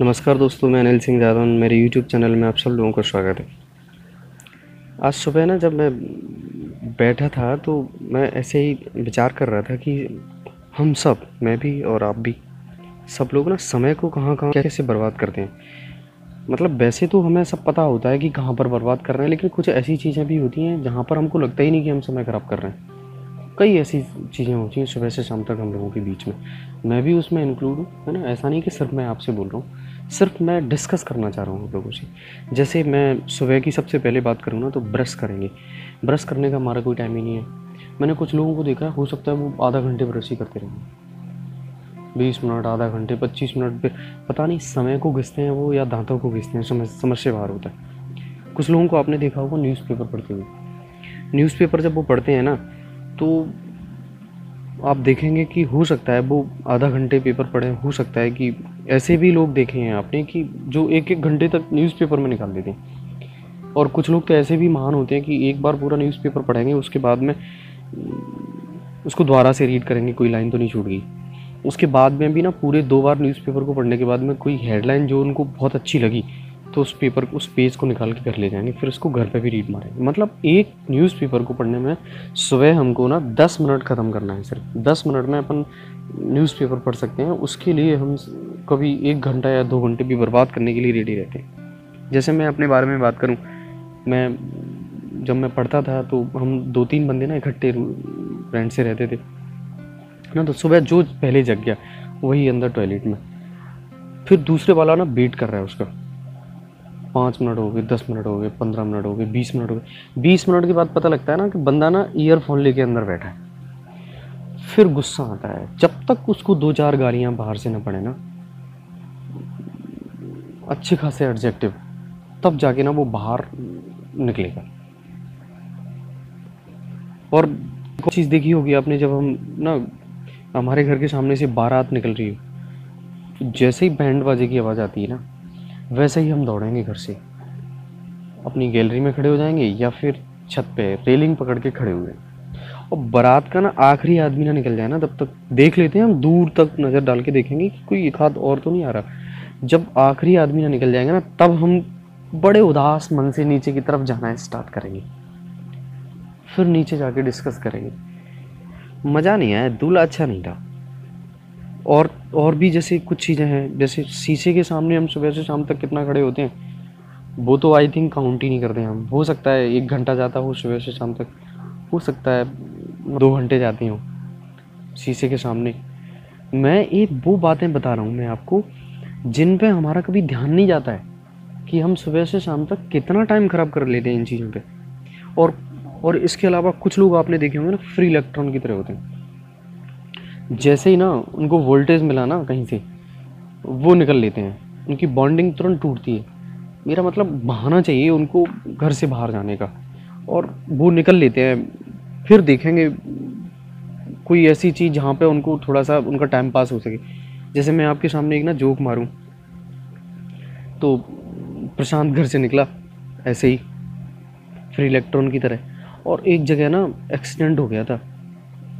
नमस्कार दोस्तों, मैं अनिल सिंह जादौन मेरे यूट्यूब चैनल में आप सब लोगों का स्वागत है। आज सुबह ना जब मैं बैठा था तो मैं ऐसे ही विचार कर रहा था कि हम सब, मैं भी और आप भी, सब लोग ना समय को कहाँ कहाँ कैसे बर्बाद करते हैं? मतलब वैसे तो हमें सब पता होता है कि कहाँ पर बर्बाद कर रहे हैं, लेकिन कुछ ऐसी चीज़ें भी होती हैं जहाँ पर हमको लगता ही नहीं कि हम समय ख़राब कर रहे हैं। कई ऐसी चीज़ें होती हैं सुबह से शाम तक हम लोगों के बीच में। मैं भी उसमें इंक्लूड हूँ, है ना? ऐसा नहीं कि सिर्फ़ मैं आपसे बोल रहा हूँ। सिर्फ़ मैं डिस्कस करना चाह रहा हूँ आप लोगों से। जैसे मैं सुबह की सबसे पहले बात करूँ ना तो ब्रश करेंगे। ब्रश करने का हमारा कोई टाइम ही नहीं है। मैंने कुछ लोगों को देखा, हो सकता है वो आधा घंटे ब्रश ही करते रहेंगे बीस मिनट, आधा घंटे, पच्चीस मिनट पे पता नहीं, समय को घिसते हैं वो या दांतों को घिसते हैं समझ समझ से बाहर होता है। कुछ लोगों को आपने देखा होगा न्यूज़पेपर पढ़ते हुए। न्यूज़पेपर जब वो पढ़ते हैं ना तो आप देखेंगे कि हो सकता है वो आधा घंटे पेपर पढ़े, हो सकता है कि ऐसे भी लोग देखे हैं आपने कि जो एक एक घंटे तक न्यूज़पेपर में निकाल देते हैं और कुछ लोग तो ऐसे भी महान होते हैं कि एक बार पूरा न्यूज़पेपर पढ़ेंगे, उसके बाद में उसको दोबारा से रीड करेंगे, कोई लाइन तो नहीं छूट गई उसके बाद में भी ना पूरे दो बार न्यूज़पेपर को पढ़ने के बाद में कोई हेडलाइन जो उनको बहुत अच्छी लगी तो उस पेपर उस पेज को निकाल के घर ले जाएँगे, फिर उसको घर पे भी रीड मारेंगे। मतलब एक न्यूज़पेपर को पढ़ने में सुबह हमको ना दस मिनट ख़त्म करना है सिर्फ़। दस मिनट में अपन न्यूज़पेपर पढ़ सकते हैं, उसके लिए हम कभी एक घंटा या दो घंटे भी बर्बाद करने के लिए रेडी रहते हैं। जैसे मैं अपने बारे में बात करूँ, मैं जब मैं पढ़ता था तो हम दो तीन बंदे ना इकट्ठे फ्रेंड से रहते थे। ना तो सुबह जो पहले जग गया, वही अंदर टॉयलेट में। फिर दूसरे वाला ना वेट कर रहा है उसका। पाँच मिनट हो गए, दस मिनट हो गए, पंद्रह मिनट हो गए, बीस मिनट हो गए। बीस मिनट के बाद पता लगता है ना कि बंदा ना ईयरफोन लेके अंदर बैठा है। फिर गुस्सा आता है। जब तक उसको दो चार गालियाँ बाहर से ना पड़े ना अच्छे खासे एडजेक्टिव तब जाके ना वो बाहर निकलेगा। और चीज़ देखी होगी आपने जब हम ना, हमारे घर के सामने से बारात निकल रही हो जैसे ही बैंड बाजे की आवाज़ आती है ना, वैसे ही हम दौड़ेंगे घर से। अपनी गैलरी में खड़े हो जाएँगे या फिर छत पे रेलिंग पकड़ के खड़े हुए। और बारात का ना आखिरी आदमी ना निकल जाए ना, तब तक देख लेते हैं, हम दूर तक नज़र डाल के देखेंगे कि कोई एक हाथ और तो नहीं आ रहा। जब आखिरी आदमी ना निकल जाएगा ना, तब हम बड़े उदास मन से नीचे की तरफ़ जाना स्टार्ट करेंगे। फिर नीचे जाके डिस्कस करेंगे। मज़ा नहीं आया, दूल्हा अच्छा नहीं था और और भी जैसे कुछ चीज़ें हैं, जैसे शीशे के सामने हम सुबह से शाम तक कितना खड़े होते हैं, वो तो आई थिंक काउंट ही नहीं करते हम। हो सकता है एक घंटा जाता हो सुबह से शाम तक। हो सकता है दो घंटे जाती हूँ शीशे के सामने। मैं एक, वो बातें बता रहा हूँ मैं आपको। जिन पे हमारा कभी ध्यान नहीं जाता है कि हम सुबह से शाम तक कितना टाइम ख़राब कर लेते हैं इन चीज़ों पे। और और इसके अलावा कुछ लोग आपने देखे होंगे ना फ्री इलेक्ट्रॉन की तरह होते हैं। जैसे ही ना उनको वोल्टेज मिला ना कहीं से, वो निकल लेते हैं। उनकी बॉन्डिंग तुरंत टूटती है। मेरा मतलब बहाना चाहिए उनको घर से बाहर जाने का। और वो निकल लेते हैं। फिर देखेंगे कोई ऐसी चीज़ जहाँ पे उनको थोड़ा सा उनका टाइम पास हो सके। जैसे मैं आपके सामने एक ना जोक मारूं तो प्रशांत घर से निकला, ऐसे ही, फ्री इलेक्ट्रॉन की तरह, और एक जगह ना एक्सीडेंट हो गया था।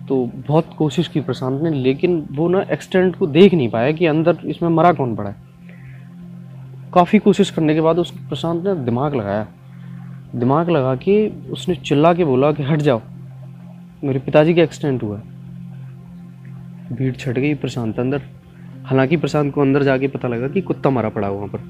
तो बहुत कोशिश की प्रशांत ने, लेकिन वो ना एक्सीडेंट को देख नहीं पाया कि अंदर इसमें मरा कौन पड़ा है। काफ़ी कोशिश करने के बाद उस प्रशांत ने दिमाग लगाया। दिमाग लगा के उसने चिल्ला के बोला कि, हट जाओ, मेरे पिताजी का एक्सीडेंट हुआ भीड़ छट गई प्रशांत अंदर। हालाँकि प्रशांत को अंदर जाके पता लगा कि कुत्ता मारा पड़ा वहाँ पर।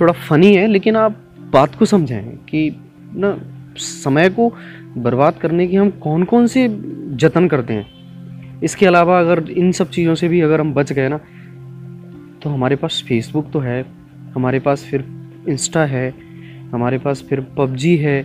थोड़ा फनी है, लेकिन आप बात को समझें कि ना, समय को बर्बाद करने की हम कौन कौन से जतन करते हैं। इसके अलावा अगर इन सब चीज़ों से भी अगर हम बच गए ना तो हमारे पास फेसबुक तो है, हमारे पास फिर इंस्टा है, हमारे पास फिर पबजी है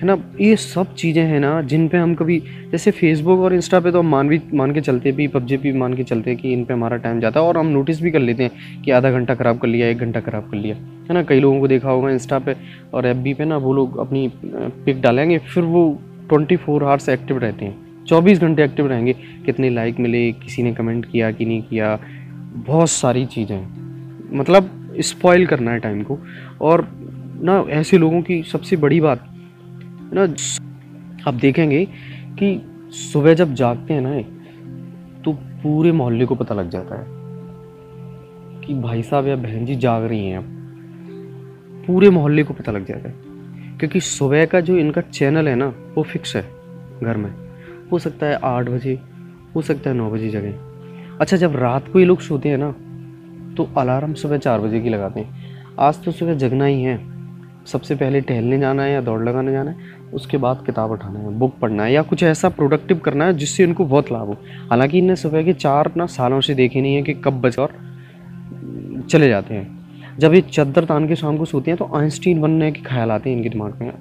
है ना? ये सब चीज़ें हैं ना, जिन पे हम कभी, जैसे फेसबुक और इंस्टा पे तो हम मान भी मान के चलते भी पबजी भी मान के चलते हैं कि इन पे हमारा टाइम जाता है और हम नोटिस भी कर लेते हैं कि आधा घंटा ख़राब कर लिया, एक घंटा ख़राब कर लिया, है ना? कई लोगों को देखा होगा इंस्टा पे और एफ़ पे ना वो लोग अपनी पिक डालेंगे, फिर वो ट्वेंटी फोर आवर्स एक्टिव रहते हैं। चौबीस घंटे एक्टिव रहेंगे, कितने लाइक मिले, किसी ने कमेंट किया कि नहीं किया, बहुत सारी चीज़ें। मतलब स्पॉइल करना है टाइम को और ना, ऐसे लोगों की सबसे बड़ी बात ना? आप देखेंगे कि सुबह जब जागते हैं ना तो पूरे मोहल्ले को पता लग जाता है कि भाई साहब या बहन जी जाग रही हैं अब। पूरे मोहल्ले को पता लग जाता है, क्योंकि सुबह का जो इनका चैनल है ना, वो फिक्स है घर में। हो सकता है आठ बजे, हो सकता है नौ बजे जगह अच्छा जब रात को ये लोग सोते हैं ना तो अलार्म सुबह चार बजे की लगाते हैं। आज तो सुबह जगना ही है। सबसे पहले टहलने जाना है या दौड़ लगाने जाना है, उसके बाद किताब उठाना है, बुक पढ़ना है या कुछ ऐसा प्रोडक्टिव करना है जिससे उनको बहुत लाभ हो। हालाँकि इनने सुबह के चार ना सालों से देखे नहीं है कि कब बच और चले जाते हैं। जब ये चद्दर तान के शाम को सोते हैं तो आइंस्टीन बनने के ख्याल आते हैं इनके दिमाग में।